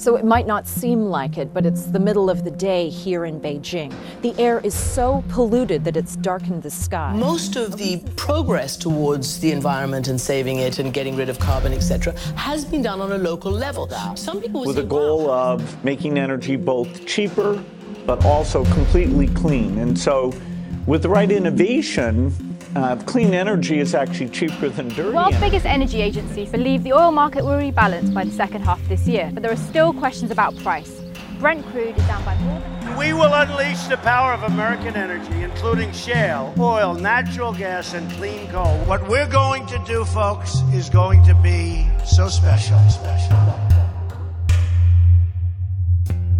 So it might not seem like it, but it's the middle of the day here in Beijing. The air is so polluted that it's darkened the sky. Most of the progress towards the environment and saving it and getting rid of carbon, etc., has been done on a local level. Though. Some people with say, a goal wow. of making energy both cheaper but also completely clean. And so, with the right innovation, uh, clean energy is actually cheaper than dirty. The world's energy. biggest energy agencies believe the oil market will rebalance by the second half of this year, but there are still questions about price. Brent crude is down by more than. We will unleash the power of American energy, including shale, oil, natural gas, and clean coal. What we're going to do, folks, is going to be so special, special.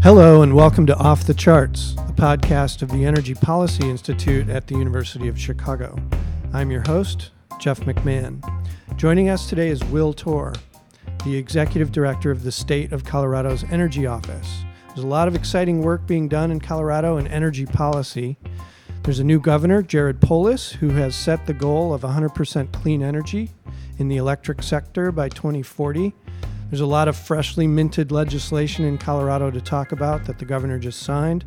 Hello, and welcome to Off the Charts, a podcast of the Energy Policy Institute at the University of Chicago. I'm your host, Jeff McMahon. Joining us today is Will Toor, the Executive Director of the State of Colorado's Energy Office. There's a lot of exciting work being done in Colorado in energy policy. There's a new governor, Jared Polis, who has set the goal of 100% clean energy in the electric sector by 2040. There's a lot of freshly minted legislation in Colorado to talk about that the governor just signed.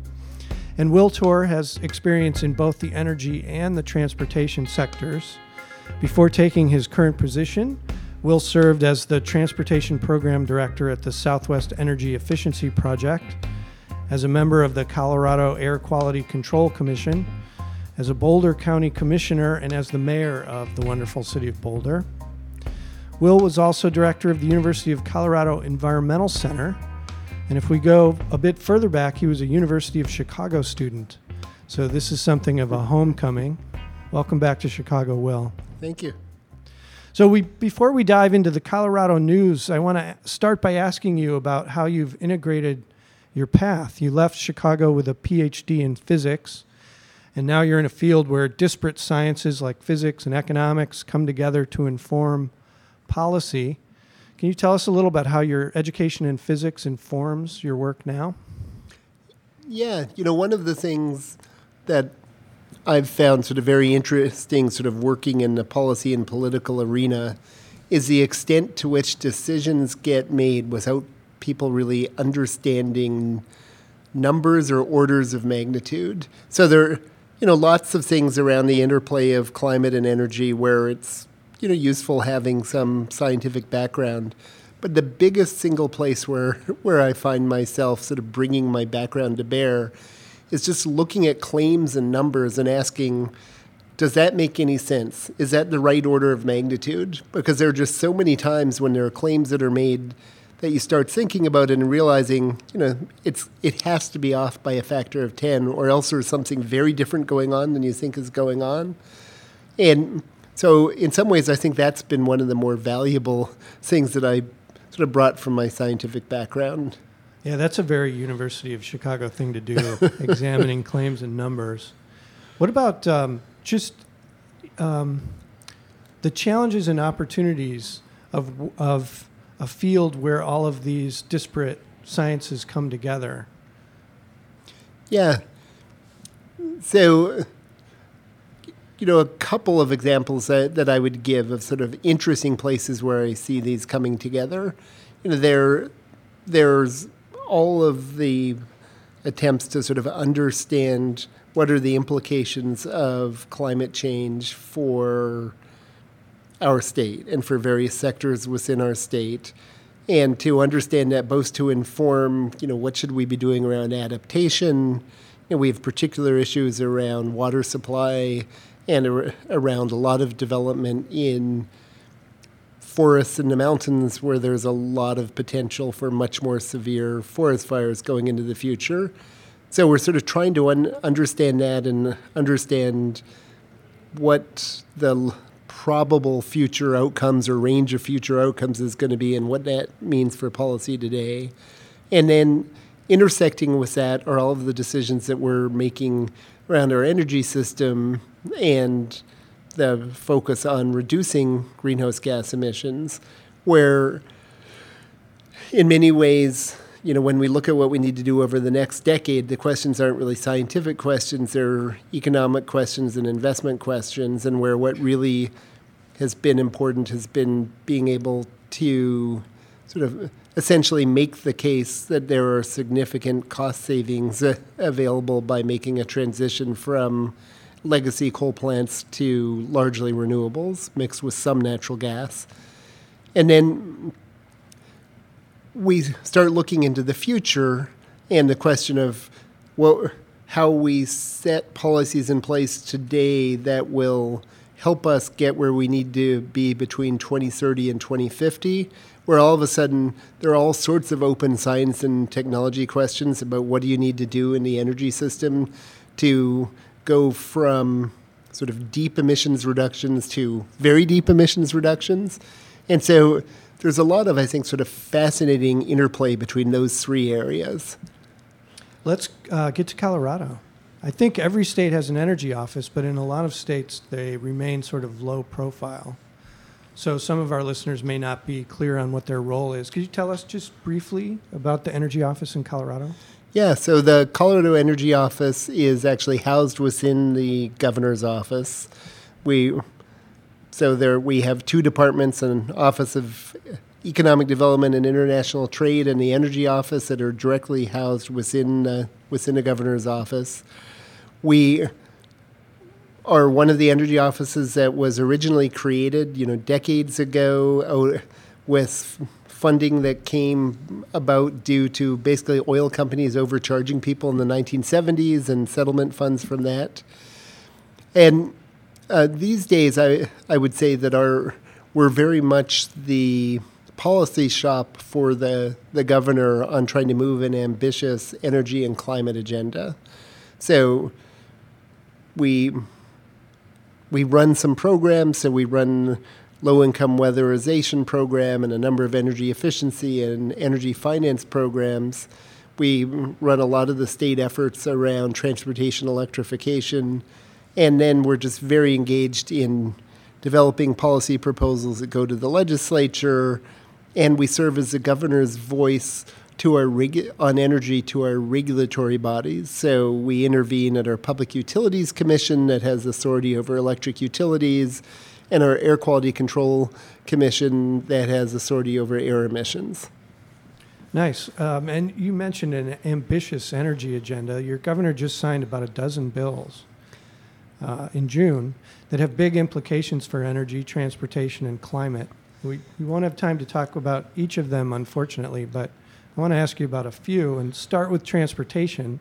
And Will Toor has experience in both the energy and the transportation sectors. Before taking his current position, Will served as the Transportation Program Director at the Southwest Energy Efficiency Project, as a member of the Colorado Air Quality Control Commission, as a Boulder County Commissioner, and as the mayor of the wonderful city of Boulder. Will was also director of the University of Colorado Environmental Center. And if we go a bit further back, he was a University of Chicago student. So this is something of a homecoming. Welcome back to Chicago, Will. Thank you. So we before we dive into the Colorado news, I want to start by asking you about how you've integrated your path. You left Chicago with a PhD in physics, and now you're in a field where disparate sciences like physics and economics come together to inform policy. Can you tell us a little about how your education in physics informs your work now? Yeah, you know, one of the things that I've found sort of very interesting, sort of working in the policy and political arena, is the extent to which decisions get made without people really understanding numbers or orders of magnitude. So there, are, you know, lots of things around the interplay of climate and energy where it's you know useful having some scientific background. But the biggest single place where where I find myself sort of bringing my background to bear is just looking at claims and numbers and asking, does that make any sense? Is that the right order of magnitude? Because there are just so many times when there are claims that are made that you start thinking about it and realizing, you know, it's it has to be off by a factor of 10 or else there's something very different going on than you think is going on. And so in some ways I think that's been one of the more valuable things that I sort of brought from my scientific background. Yeah, that's a very University of Chicago thing to do, examining claims and numbers. What about um, just um, the challenges and opportunities of, of a field where all of these disparate sciences come together? Yeah. So, you know, a couple of examples that, that I would give of sort of interesting places where I see these coming together. You know, there, there's all of the attempts to sort of understand what are the implications of climate change for our state and for various sectors within our state and to understand that both to inform you know what should we be doing around adaptation you know, we have particular issues around water supply and ar- around a lot of development in forests in the mountains where there's a lot of potential for much more severe forest fires going into the future. So we're sort of trying to un- understand that and understand what the l- probable future outcomes or range of future outcomes is going to be and what that means for policy today. And then intersecting with that are all of the decisions that we're making around our energy system and the focus on reducing greenhouse gas emissions, where in many ways, you know, when we look at what we need to do over the next decade, the questions aren't really scientific questions, they're economic questions and investment questions, and where what really has been important has been being able to sort of essentially make the case that there are significant cost savings available by making a transition from legacy coal plants to largely renewables mixed with some natural gas. And then we start looking into the future and the question of what, how we set policies in place today that will help us get where we need to be between 2030 and 2050 where all of a sudden there are all sorts of open science and technology questions about what do you need to do in the energy system to go from sort of deep emissions reductions to very deep emissions reductions. And so there's a lot of, I think, sort of fascinating interplay between those three areas. Let's uh, get to Colorado. I think every state has an energy office, but in a lot of states, they remain sort of low profile. So some of our listeners may not be clear on what their role is. Could you tell us just briefly about the energy office in Colorado? Yeah, so the Colorado Energy Office is actually housed within the governor's office. We so there we have two departments: an Office of Economic Development and International Trade, and the Energy Office that are directly housed within uh, within the governor's office. We are one of the energy offices that was originally created, you know, decades ago, with funding that came about due to basically oil companies overcharging people in the 1970s and settlement funds from that. And uh, these days, I I would say that our we're very much the policy shop for the the governor on trying to move an ambitious energy and climate agenda. So we we run some programs. So we run low income weatherization program and a number of energy efficiency and energy finance programs. We run a lot of the state efforts around transportation electrification. And then we're just very engaged in developing policy proposals that go to the legislature. And we serve as the governor's voice to our regu- on energy to our regulatory bodies. So we intervene at our Public Utilities Commission that has authority over electric utilities and our Air Quality Control Commission that has authority over air emissions. Nice. Um, and you mentioned an ambitious energy agenda. Your governor just signed about a dozen bills uh, in June that have big implications for energy, transportation, and climate. We, we won't have time to talk about each of them, unfortunately, but I want to ask you about a few and start with transportation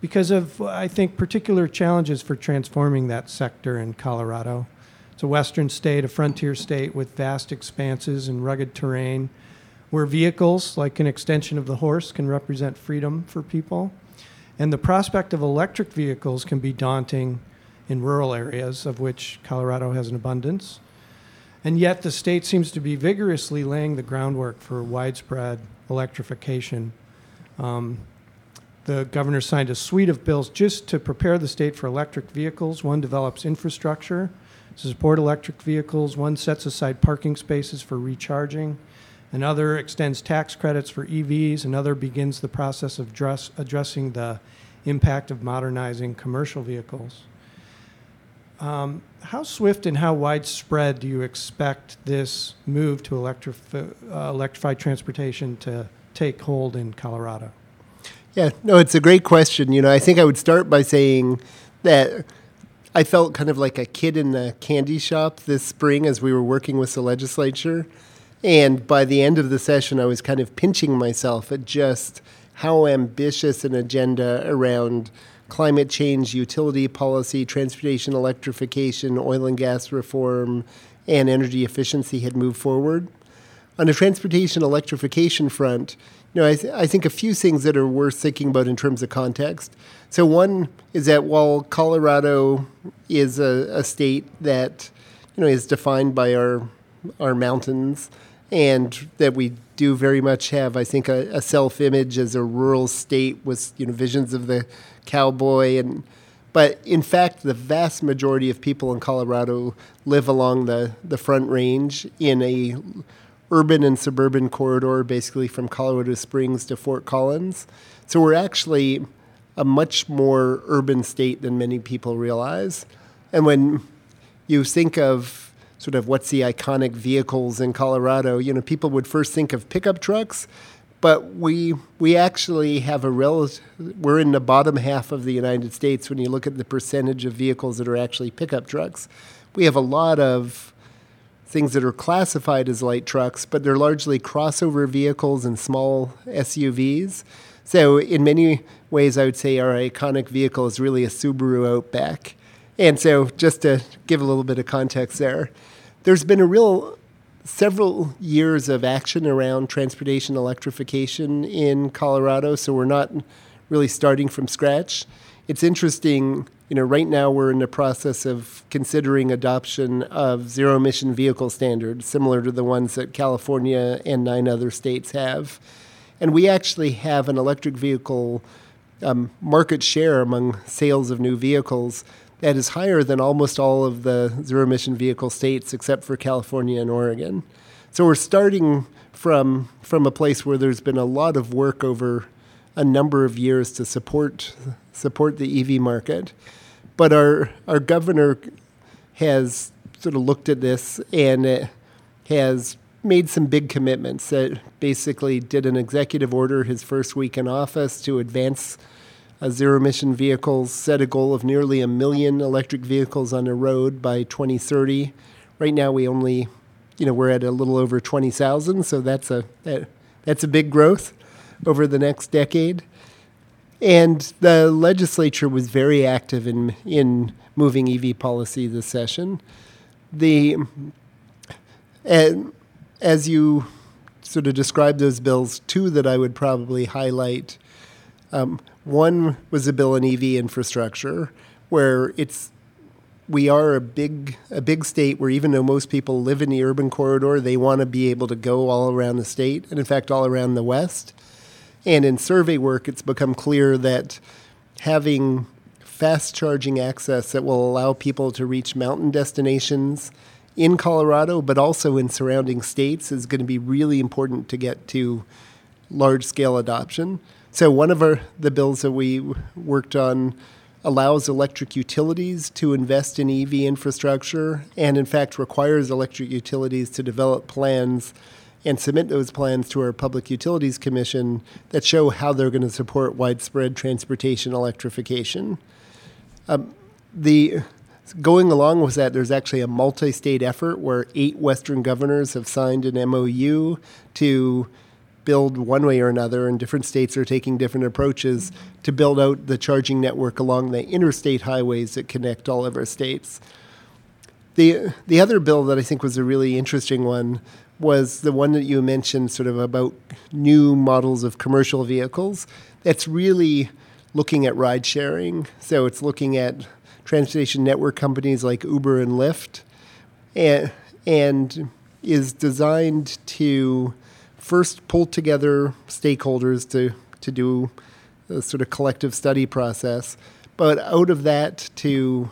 because of, I think, particular challenges for transforming that sector in Colorado. It's a western state, a frontier state with vast expanses and rugged terrain, where vehicles, like an extension of the horse, can represent freedom for people. And the prospect of electric vehicles can be daunting in rural areas, of which Colorado has an abundance. And yet, the state seems to be vigorously laying the groundwork for widespread electrification. Um, the governor signed a suite of bills just to prepare the state for electric vehicles. One develops infrastructure support electric vehicles. One sets aside parking spaces for recharging. Another extends tax credits for EVs. Another begins the process of dress, addressing the impact of modernizing commercial vehicles. Um, how swift and how widespread do you expect this move to electrif- uh, electrified transportation to take hold in Colorado? Yeah, no, it's a great question. You know, I think I would start by saying that I felt kind of like a kid in the candy shop this spring as we were working with the legislature. And by the end of the session, I was kind of pinching myself at just how ambitious an agenda around climate change, utility policy, transportation electrification, oil and gas reform, and energy efficiency had moved forward. On the transportation electrification front, know, I, th- I think a few things that are worth thinking about in terms of context. So one is that while Colorado is a, a state that you know is defined by our our mountains, and that we do very much have, I think, a, a self-image as a rural state with you know visions of the cowboy and. But in fact, the vast majority of people in Colorado live along the, the Front Range in a urban and suburban corridor, basically from Colorado Springs to Fort Collins. So we're actually a much more urban state than many people realize. And when you think of sort of what's the iconic vehicles in Colorado, you know, people would first think of pickup trucks, but we we actually have a relative. We're in the bottom half of the United States when you look at the percentage of vehicles that are actually pickup trucks. We have a lot of things that are classified as light trucks, but they're largely crossover vehicles and small SUVs. So, in many ways, I would say our iconic vehicle is really a Subaru Outback. And so, just to give a little bit of context there, there's been a real several years of action around transportation electrification in Colorado, so we're not really starting from scratch. It's interesting you know, right now we're in the process of considering adoption of zero emission vehicle standards, similar to the ones that California and nine other states have. And we actually have an electric vehicle um, market share among sales of new vehicles that is higher than almost all of the zero emission vehicle states except for California and Oregon. So we're starting from, from a place where there's been a lot of work over a number of years to support support the EV market. But our our governor has sort of looked at this and has made some big commitments. That basically did an executive order his first week in office to advance uh, zero emission vehicles, set a goal of nearly a million electric vehicles on the road by 2030. Right now, we only, you know, we're at a little over 20,000, so that's a that, that's a big growth over the next decade. And the legislature was very active in in moving EV policy this session. The and as you sort of described those bills, two that I would probably highlight. Um, one was a bill on EV infrastructure, where it's we are a big a big state where even though most people live in the urban corridor, they want to be able to go all around the state, and in fact all around the West. And in survey work, it's become clear that having fast charging access that will allow people to reach mountain destinations in Colorado, but also in surrounding states, is going to be really important to get to large scale adoption. So, one of our, the bills that we worked on allows electric utilities to invest in EV infrastructure and, in fact, requires electric utilities to develop plans and submit those plans to our Public Utilities Commission that show how they're going to support widespread transportation electrification. Um, the going along with that, there's actually a multi-state effort where eight Western governors have signed an MOU to build one way or another, and different states are taking different approaches to build out the charging network along the interstate highways that connect all of our states. The the other bill that I think was a really interesting one was the one that you mentioned, sort of about new models of commercial vehicles. That's really looking at ride sharing. So it's looking at transportation network companies like Uber and Lyft, and, and is designed to first pull together stakeholders to, to do a sort of collective study process, but out of that to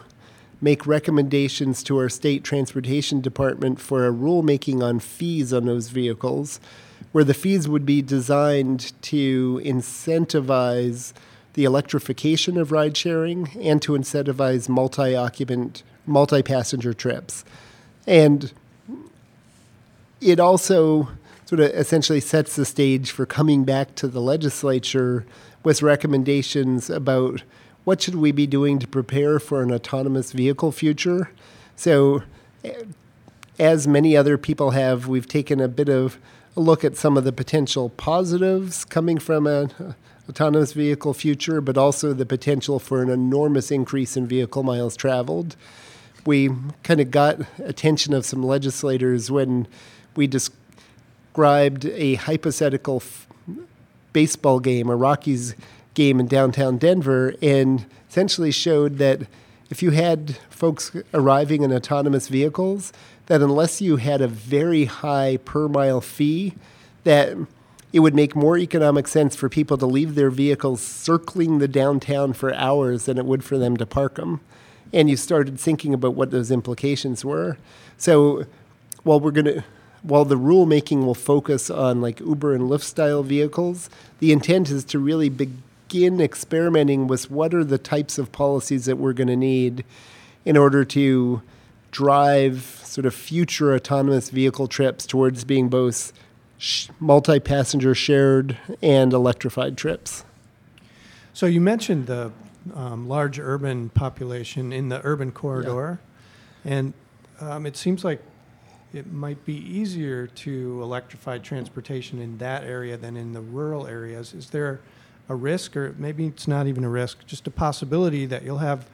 make recommendations to our state transportation department for a rulemaking on fees on those vehicles, where the fees would be designed to incentivize the electrification of ride sharing and to incentivize multi occupant, multi passenger trips. And it also sort of essentially sets the stage for coming back to the legislature with recommendations about what should we be doing to prepare for an autonomous vehicle future? So, eh, as many other people have, we've taken a bit of a look at some of the potential positives coming from an uh, autonomous vehicle future, but also the potential for an enormous increase in vehicle miles traveled. We kind of got attention of some legislators when we described a hypothetical f- baseball game, a Rockies game in downtown Denver and essentially showed that if you had folks arriving in autonomous vehicles, that unless you had a very high per mile fee, that it would make more economic sense for people to leave their vehicles circling the downtown for hours than it would for them to park them. And you started thinking about what those implications were. So while we're going to while the rulemaking will focus on like Uber and Lyft style vehicles, the intent is to really begin begin experimenting with what are the types of policies that we're going to need in order to drive sort of future autonomous vehicle trips towards being both sh- multi passenger shared and electrified trips. So you mentioned the um, large urban population in the urban corridor, and um, it seems like it might be easier to electrify transportation in that area than in the rural areas. Is there a risk, or maybe it's not even a risk, just a possibility that you'll have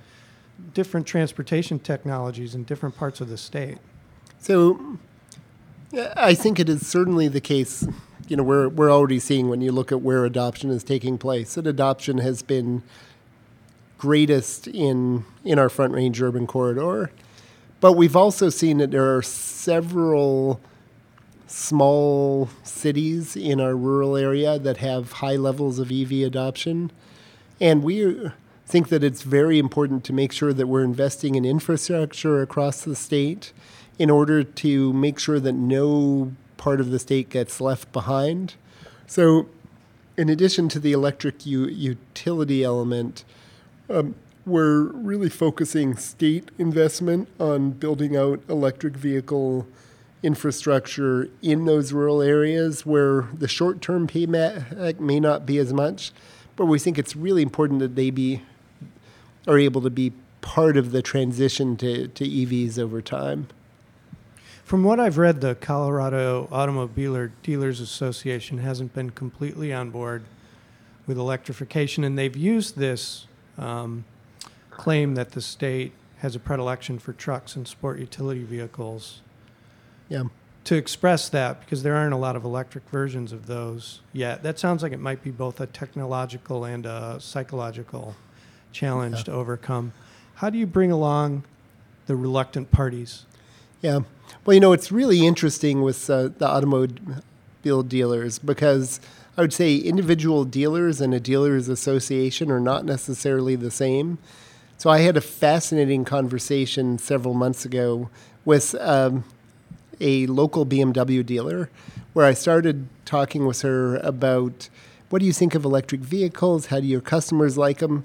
different transportation technologies in different parts of the state? So I think it is certainly the case. You know, we're, we're already seeing when you look at where adoption is taking place, that adoption has been greatest in, in our Front Range urban corridor. But we've also seen that there are several small cities in our rural area that have high levels of EV adoption. And we think that it's very important to make sure that we're investing in infrastructure across the state in order to make sure that no part of the state gets left behind. So, in addition to the electric u- utility element, um, we're really focusing state investment on building out electric vehicle infrastructure in those rural areas where the short term payback may not be as much, but we think it's really important that they be are able to be part of the transition to, to EVs over time. From what I've read, the Colorado Automobile Dealers Association hasn't been completely on board with electrification, and they've used this um, claim that the state has a predilection for trucks and sport utility vehicles Yeah. to express that because there aren't a lot of electric versions of those yet. That sounds like it might be both a technological and a psychological challenge to overcome. How do you bring along the reluctant parties? Yeah. Well, you know, it's really interesting with uh, the automobile dealers because I would say individual dealers and a dealers association are not necessarily the same. So I had a fascinating conversation several months ago with um, a local BMW dealer where I started talking with her about what do you think of electric vehicles? How do your customers like them?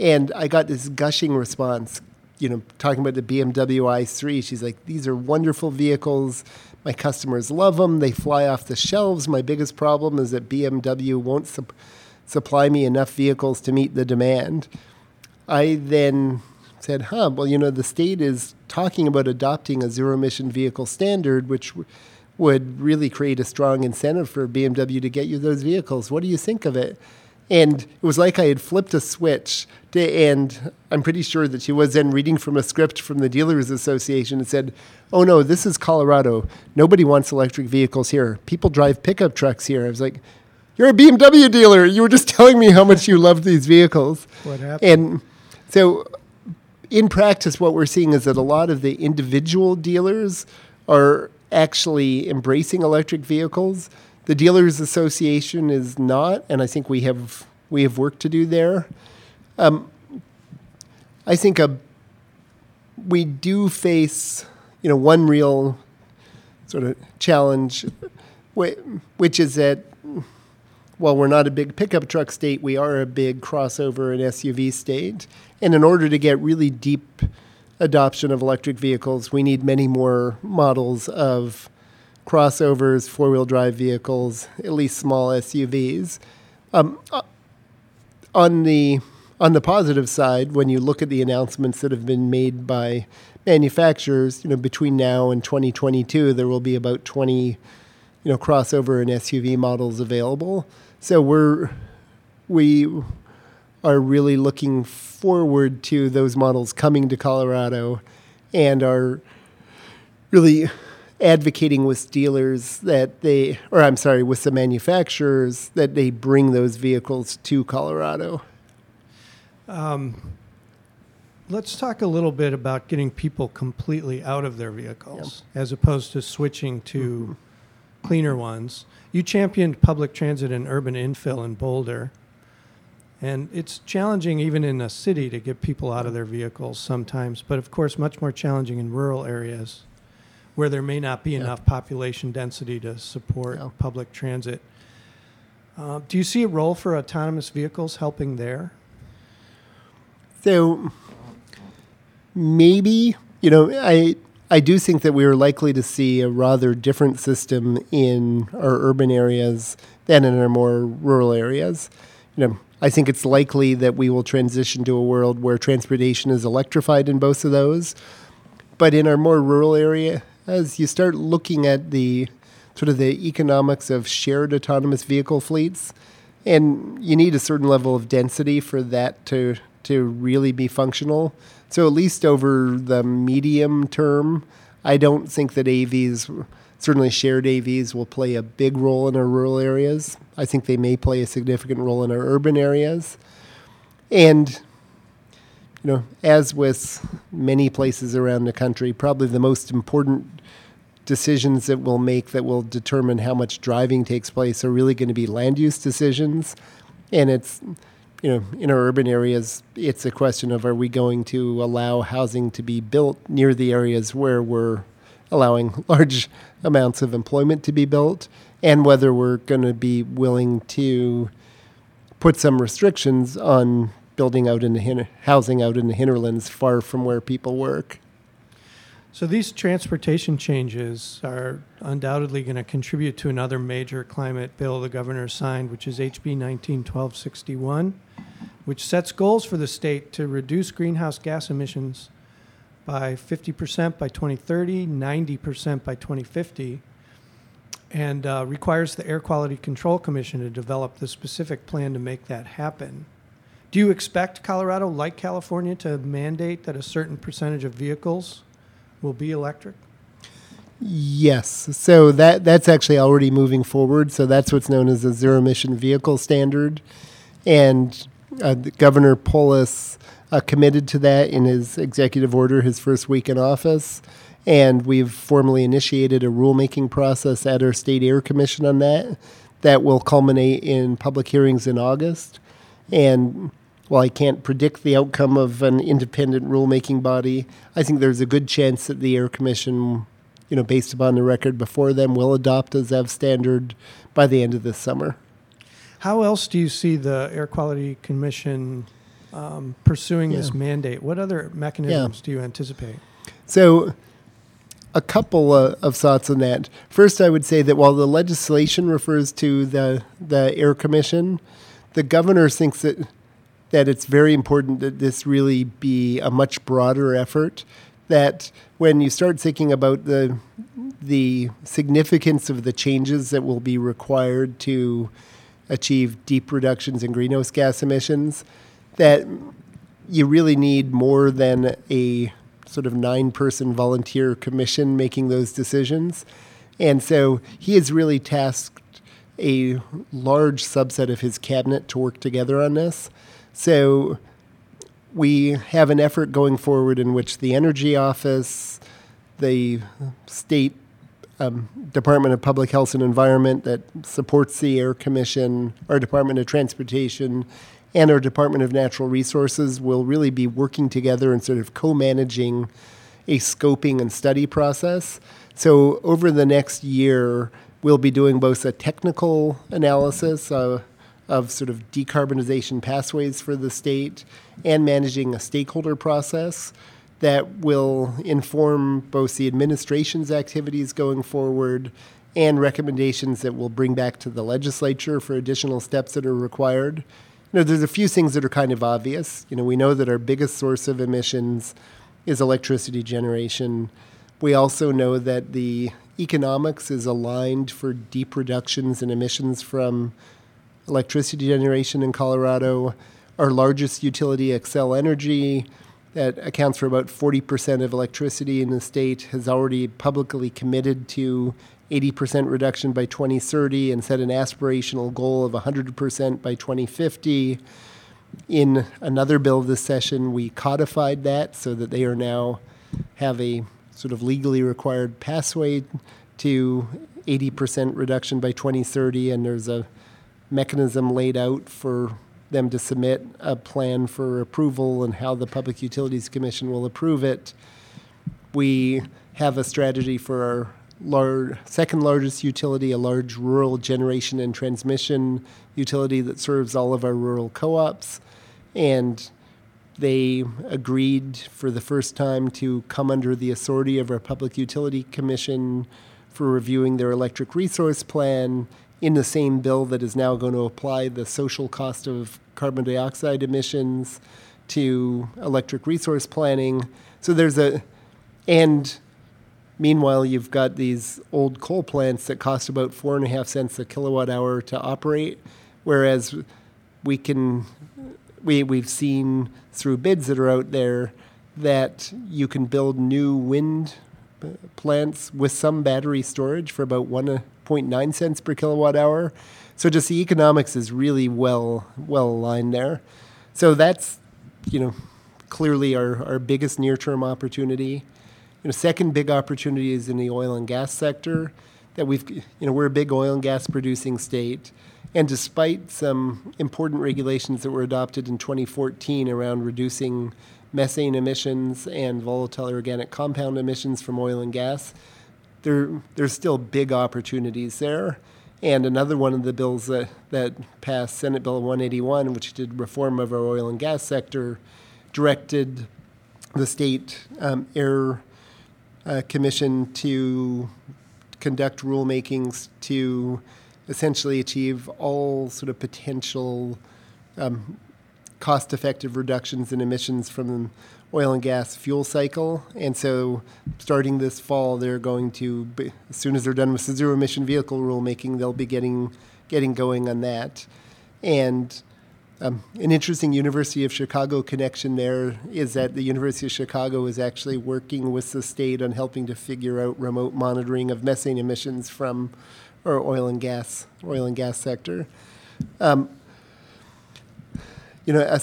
And I got this gushing response, you know, talking about the BMW i3. She's like, these are wonderful vehicles. My customers love them. They fly off the shelves. My biggest problem is that BMW won't sup- supply me enough vehicles to meet the demand. I then said, huh, well, you know, the state is talking about adopting a zero emission vehicle standard, which w- would really create a strong incentive for BMW to get you those vehicles. What do you think of it? And it was like I had flipped a switch. To, and I'm pretty sure that she was then reading from a script from the Dealers Association and said, Oh no, this is Colorado. Nobody wants electric vehicles here. People drive pickup trucks here. I was like, You're a BMW dealer. You were just telling me how much you loved these vehicles. What happened? And so, in practice, what we're seeing is that a lot of the individual dealers are actually embracing electric vehicles. The Dealers Association is not, and I think we have we have work to do there. Um, I think a, we do face, you know, one real sort of challenge, which is that while we're not a big pickup truck state, we are a big crossover and SUV state. And in order to get really deep adoption of electric vehicles, we need many more models of crossovers, four wheel drive vehicles, at least small SUVs. Um, uh, on the on the positive side, when you look at the announcements that have been made by manufacturers, you know, between now and 2022, there will be about 20, you know, crossover and SUV models available. So we're we are really looking forward to those models coming to Colorado, and are really advocating with dealers that they, or I'm sorry, with the manufacturers that they bring those vehicles to Colorado. Um, let's talk a little bit about getting people completely out of their vehicles as opposed to switching to mm-hmm. cleaner ones. You championed public transit and urban infill in Boulder. And it's challenging even in a city to get people out of their vehicles sometimes, but of course, much more challenging in rural areas where there may not be enough population density to support public transit. Uh, do you see a role for autonomous vehicles helping there? So maybe You know, I I do think that we are likely to see a rather different system in our urban areas than in our more rural areas. You know, I think it's likely that we will transition to a world where transportation is electrified in both of those. But in our more rural area, as you start looking at the sort of the economics of shared autonomous vehicle fleets, and you need a certain level of density for that to to really be functional. So at least over the medium term, I don't think that AVs, certainly shared AVs, will play a big role in our rural areas. I think they may play a significant role in our urban areas. And you know, as with many places around the country, probably the most important decisions that we'll make that will determine how much driving takes place are really going to be land use decisions. And it's, you know, in our urban areas, it's a question of are we going to allow housing to be built near the areas where we're allowing large amounts of employment to be built, and whether we're going to be willing to put some restrictions on building out in the hin- housing out in the hinterlands far from where people work. So these transportation changes are undoubtedly going to contribute to another major climate bill the governor signed, which is HB 191261, which sets goals for the state to reduce greenhouse gas emissions by 50% by 2030, 90% by 2050, and uh, requires the Air Quality Control Commission to develop the specific plan to make that happen. Do you expect Colorado, like California, to mandate that a certain percentage of vehicles will be electric? Yes. So that that's actually already moving forward. So that's what's known as a zero emission vehicle standard, and uh, Governor Polis uh, committed to that in his executive order his first week in office, and we've formally initiated a rulemaking process at our state air commission on that. That will culminate in public hearings in August, and while I can't predict the outcome of an independent rulemaking body, I think there's a good chance that the Air Commission, you know, based upon the record before them, will adopt a ZEV standard by the end of this summer. How else do you see the Air Quality Commission um, pursuing this mandate? What other mechanisms do you anticipate? So, a couple uh, of thoughts on that. First, I would say that while the legislation refers to the the Air Commission, the governor thinks that that it's very important that this really be a much broader effort. That when you start thinking about the the significance of the changes that will be required to achieve deep reductions in greenhouse gas emissions, that you really need more than a sort of nine person volunteer commission making those decisions. And so he has really tasked a large subset of his cabinet to work together on this. So we have an effort going forward in which the Energy Office, the state um, Department of Public Health and Environment that supports the Air Commission, our Department of Transportation, and our Department of Natural Resources will really be working together and sort of co managing a scoping and study process. So, over the next year, we'll be doing both a technical analysis uh, of sort of decarbonization pathways for the state and managing a stakeholder process that will inform both the administration's activities going forward and recommendations that we'll bring back to the legislature for additional steps that are required. You know, there's a few things that are kind of obvious. You know, we know that our biggest source of emissions is electricity generation. We also know that the economics is aligned for deep reductions in emissions from electricity generation in Colorado. Our largest utility, Xcel Energy, that accounts for about 40% of electricity in the state, has already publicly committed to 80% reduction by 2030 and set an aspirational goal of 100% by 2050. In another bill this session, we codified that so that they are now have a sort of legally required pathway to 80% reduction by 2030, and there's a mechanism laid out for them to submit a plan for approval and how the Public Utilities Commission will approve it. We have a strategy for our lar- second largest utility, a large rural generation and transmission utility that serves all of our rural co ops. And they agreed for the first time to come under the authority of our Public Utility Commission for reviewing their electric resource plan in the same bill that is now going to apply the social cost of carbon dioxide emissions to electric resource planning. So there's a, and meanwhile, you've got these old coal plants that cost about four and a half cents a kilowatt hour to operate, whereas we can, we, we've seen through bids that are out there that you can build new wind uh, plants with some battery storage for about 1.9 cents per kilowatt hour. So just the economics is really well well aligned there. So that's you know clearly our, our biggest near term opportunity. You know, second big opportunity is in the oil and gas sector. That we've you know we're a big oil and gas producing state, and despite some important regulations that were adopted in 2014 around reducing methane emissions and volatile organic compound emissions from oil and gas, there, there's still big opportunities there. And another one of the bills that, that passed, Senate Bill 181, which did reform of our oil and gas sector, directed the state um, air uh, commission to conduct rulemakings to essentially achieve all sort of potential um, cost effective reductions in emissions from oil and gas fuel cycle. And so, starting this fall, they're going to, be, as soon as they're done with the zero emission vehicle rulemaking, they'll be getting, getting going on that. And um, an interesting University of Chicago connection there is that the University of Chicago is actually working with the state on helping to figure out remote monitoring of methane emissions from our oil and gas oil and gas sector. Um, you know, a,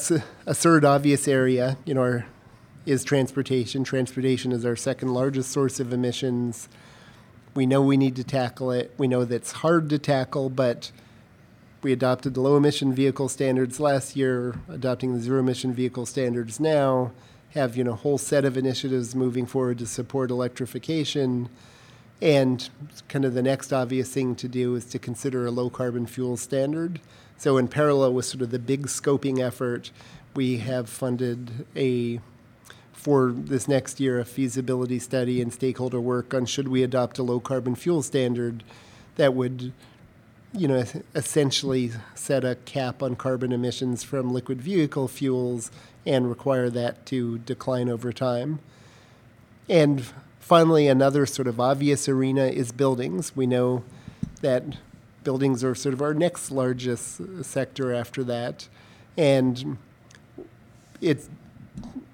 a third obvious area, you know, our, is transportation. Transportation is our second largest source of emissions. We know we need to tackle it. We know that's hard to tackle, but we adopted the low emission vehicle standards last year, adopting the zero emission vehicle standards now, have you know a whole set of initiatives moving forward to support electrification. And kind of the next obvious thing to do is to consider a low carbon fuel standard. So, in parallel with sort of the big scoping effort, we have funded a for this next year a feasibility study and stakeholder work on should we adopt a low carbon fuel standard that would you know essentially set a cap on carbon emissions from liquid vehicle fuels and require that to decline over time and finally another sort of obvious arena is buildings we know that buildings are sort of our next largest sector after that. And it's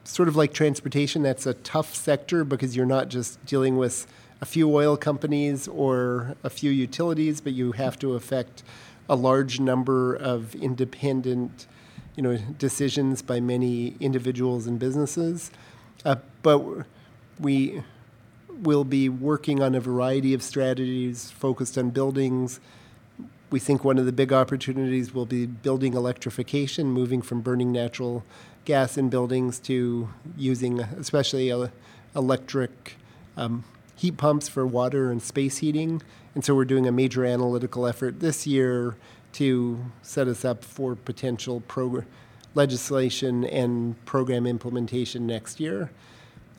sort of like transportation, that's a tough sector because you're not just dealing with a few oil companies or a few utilities, but you have to affect a large number of independent you know, decisions by many individuals and businesses. Uh, but we will be working on a variety of strategies focused on buildings, we think one of the big opportunities will be building electrification, moving from burning natural gas in buildings to using, especially electric um, heat pumps for water and space heating. And so we're doing a major analytical effort this year to set us up for potential progr- legislation and program implementation next year.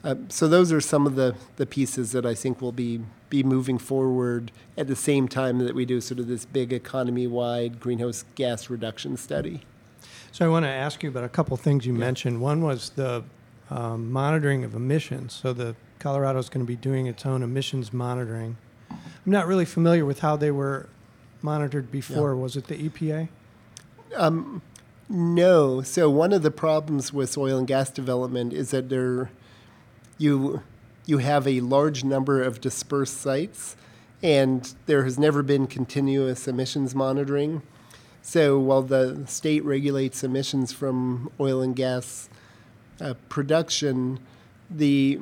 Uh, so those are some of the, the pieces that I think will be be moving forward at the same time that we do sort of this big economy-wide greenhouse gas reduction study. So I want to ask you about a couple things you yeah. mentioned. One was the um, monitoring of emissions. So the Colorado is going to be doing its own emissions monitoring. I'm not really familiar with how they were monitored before. Yeah. Was it the EPA? Um, no. So one of the problems with oil and gas development is that there you you have a large number of dispersed sites, and there has never been continuous emissions monitoring. So while the state regulates emissions from oil and gas uh, production, the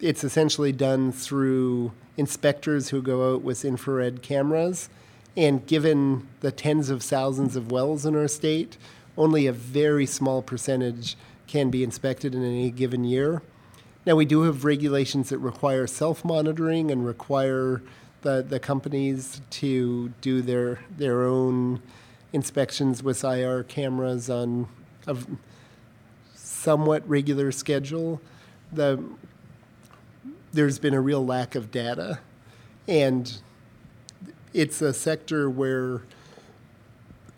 it's essentially done through inspectors who go out with infrared cameras. And given the tens of thousands of wells in our state, only a very small percentage can be inspected in any given year. Now, we do have regulations that require self monitoring and require the, the companies to do their, their own inspections with IR cameras on a somewhat regular schedule, the there's been a real lack of data, and it's a sector where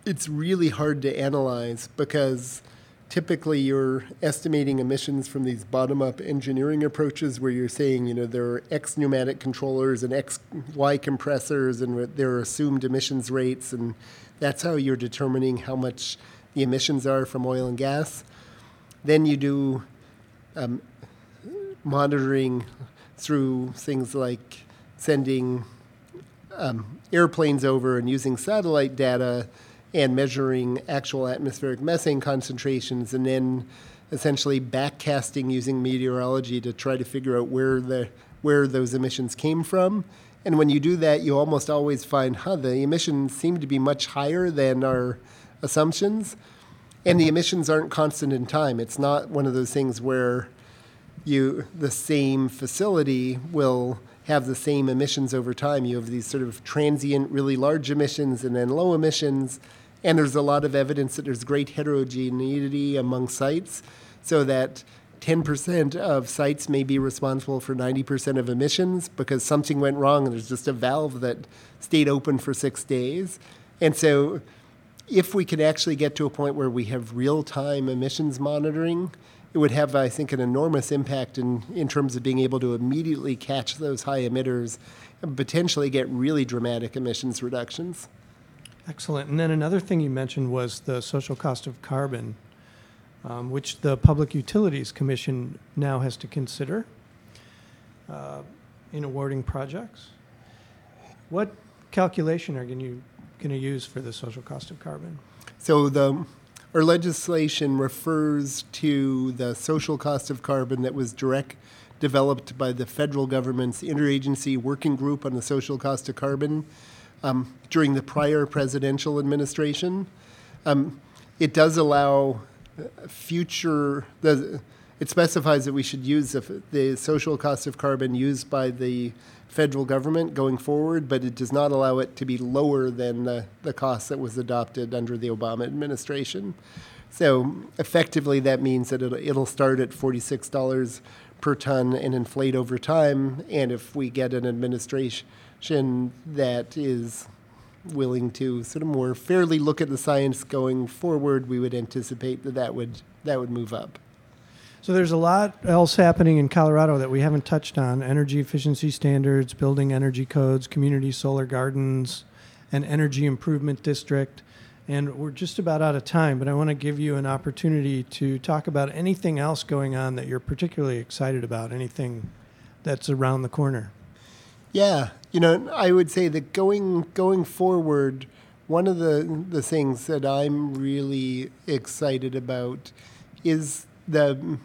it's really hard to analyze because typically you're estimating emissions from these bottom-up engineering approaches where you're saying you know there are x pneumatic controllers and x y compressors and there are assumed emissions rates and that's how you're determining how much the emissions are from oil and gas. Then you do um, monitoring through things like sending um, airplanes over and using satellite data and measuring actual atmospheric methane concentrations and then essentially backcasting using meteorology to try to figure out where the where those emissions came from. And when you do that, you almost always find, huh, the emissions seem to be much higher than our assumptions. And the emissions aren't constant in time. It's not one of those things where you the same facility will have the same emissions over time. You have these sort of transient, really large emissions and then low emissions. And there's a lot of evidence that there's great heterogeneity among sites, so that 10% of sites may be responsible for 90% of emissions because something went wrong and there's just a valve that stayed open for six days. And so, if we could actually get to a point where we have real time emissions monitoring, it would have, I think, an enormous impact in, in terms of being able to immediately catch those high emitters and potentially get really dramatic emissions reductions. Excellent. And then another thing you mentioned was the social cost of carbon, um, which the Public Utilities Commission now has to consider uh, in awarding projects. What calculation are you going to use for the social cost of carbon? So the our legislation refers to the social cost of carbon that was direct developed by the federal government's interagency working group on the social cost of carbon um, during the prior presidential administration. Um, it does allow future, the, it specifies that we should use the, the social cost of carbon used by the federal government going forward, but it does not allow it to be lower than the, the cost that was adopted under the Obama administration. So effectively, that means that it'll, it'll start at $46 per ton and inflate over time. And if we get an administration that is willing to sort of more fairly look at the science going forward, we would anticipate that that would, that would move up. So there's a lot else happening in Colorado that we haven't touched on energy efficiency standards, building energy codes, community solar gardens, an energy improvement district. And we're just about out of time, but I want to give you an opportunity to talk about anything else going on that you're particularly excited about, anything that's around the corner. Yeah, you know, I would say that going going forward, one of the the things that I'm really excited about is the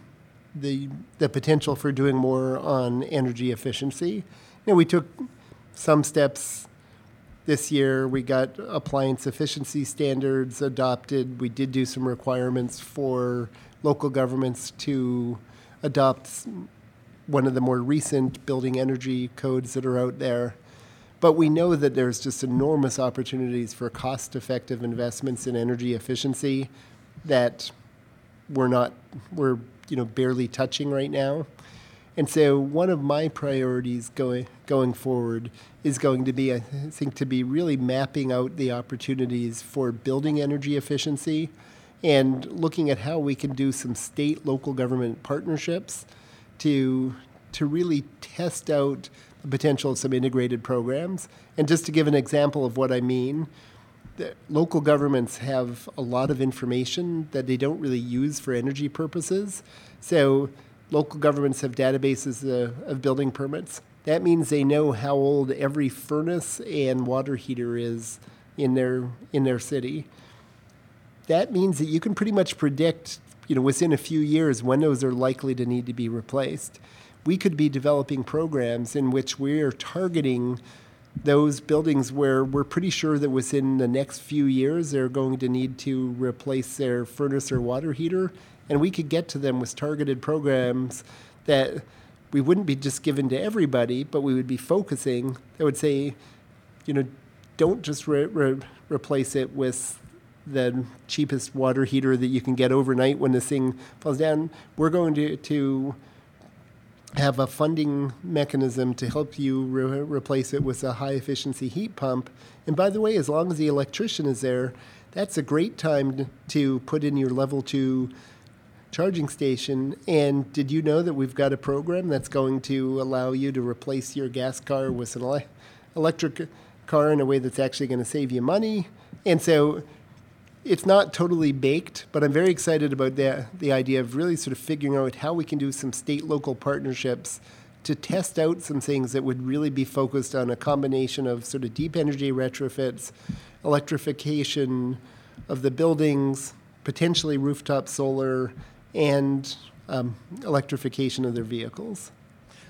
the the potential for doing more on energy efficiency. You know, we took some steps this year. We got appliance efficiency standards adopted. We did do some requirements for local governments to adopt one of the more recent building energy codes that are out there. But we know that there's just enormous opportunities for cost effective investments in energy efficiency that we're not, we're you know barely touching right now. And so one of my priorities going going forward is going to be, I think, to be really mapping out the opportunities for building energy efficiency and looking at how we can do some state local government partnerships to to really test out the potential of some integrated programs. And just to give an example of what I mean, local governments have a lot of information that they don't really use for energy purposes. So local governments have databases uh, of building permits. That means they know how old every furnace and water heater is in their in their city. That means that you can pretty much predict, you know, within a few years when those are likely to need to be replaced. We could be developing programs in which we are targeting those buildings where we're pretty sure that within the next few years they're going to need to replace their furnace or water heater, and we could get to them with targeted programs that we wouldn't be just given to everybody, but we would be focusing. I would say, you know, don't just re- re- replace it with the cheapest water heater that you can get overnight when this thing falls down. We're going to, to have a funding mechanism to help you re- replace it with a high efficiency heat pump. And by the way, as long as the electrician is there, that's a great time to put in your level two charging station. And did you know that we've got a program that's going to allow you to replace your gas car with an ele- electric car in a way that's actually going to save you money? And so it's not totally baked, but I'm very excited about the, the idea of really sort of figuring out how we can do some state local partnerships to test out some things that would really be focused on a combination of sort of deep energy retrofits, electrification of the buildings, potentially rooftop solar, and um, electrification of their vehicles.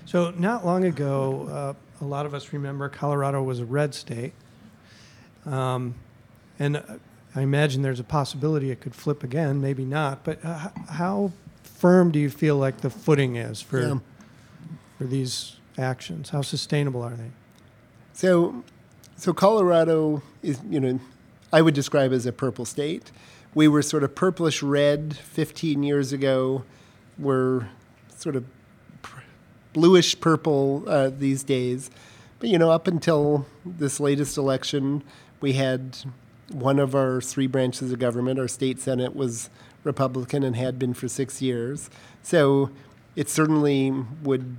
So, not long ago, uh, a lot of us remember Colorado was a red state. Um, and uh, I imagine there's a possibility it could flip again, maybe not. But uh, how firm do you feel like the footing is for, Yeah. for these actions? How sustainable are they? So, so Colorado is, you know, I would describe as a purple state. We were sort of purplish red 15 years ago. We're sort of bluish purple uh, these days. But, you know, up until this latest election, we had one of our three branches of government, our state senate, was Republican and had been for six years. So it certainly would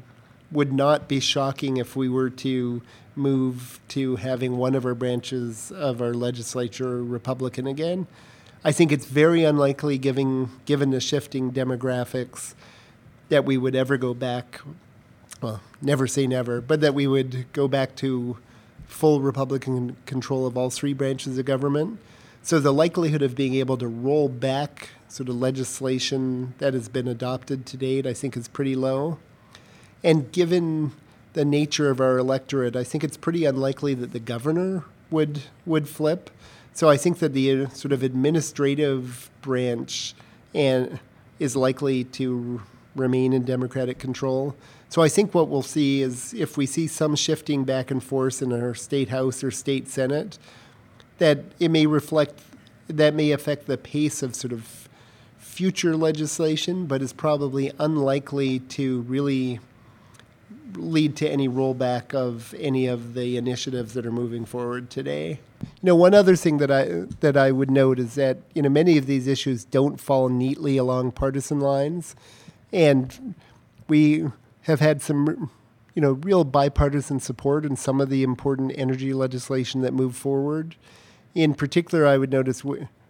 would not be shocking if we were to move to having one of our branches of our legislature Republican again. I think it's very unlikely, given given the shifting demographics, that we would ever go back. Well, never say never, but that we would go back to full Republican control of all three branches of government. So the likelihood of being able to roll back sort of legislation that has been adopted to date, I think, is pretty low. And given the nature of our electorate, I think it's pretty unlikely that the governor would would flip. So I think that the uh, sort of administrative branch and is likely to remain in Democratic control. So I think what we'll see is if we see some shifting back and forth in our state house or state senate, that it may reflect that may affect the pace of sort of future legislation, but is probably unlikely to really lead to any rollback of any of the initiatives that are moving forward today. You know, one other thing that I that I would note is that you know many of these issues don't fall neatly along partisan lines, and we have had some you know real bipartisan support in some of the important energy legislation that moved forward. In particular, I would notice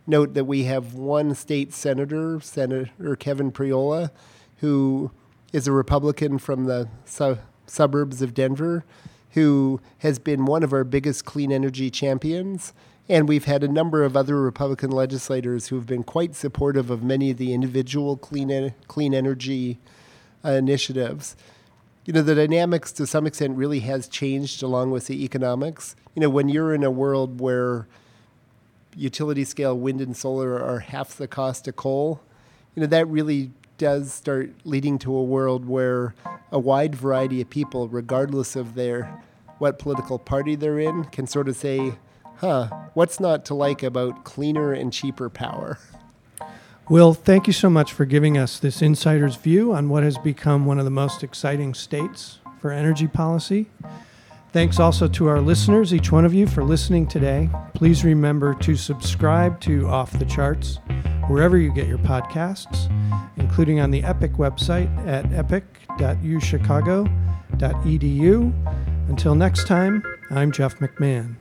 note that we have one state senator, Senator Kevin Priola, who is a Republican from the su- suburbs of Denver, who has been one of our biggest clean energy champions. And we've had a number of other Republican legislators who have been quite supportive of many of the individual clean, clean energy uh, initiatives. You know, the dynamics to some extent really has changed along with the economics. You know, when you're in a world where utility scale wind and solar are half the cost of coal, you know, that really does start leading to a world where a wide variety of people, regardless of their what political party they're in, can sort of say, huh, what's not to like about cleaner and cheaper power? Will, thank you so much for giving us this insider's view on what has become one of the most exciting states for energy policy. Thanks also to our listeners, each one of you, for listening today. Please remember to subscribe to Off the Charts wherever you get your podcasts, including on the EPIC website at epic.uchicago.edu. Until next time, I'm Jeff McMahon.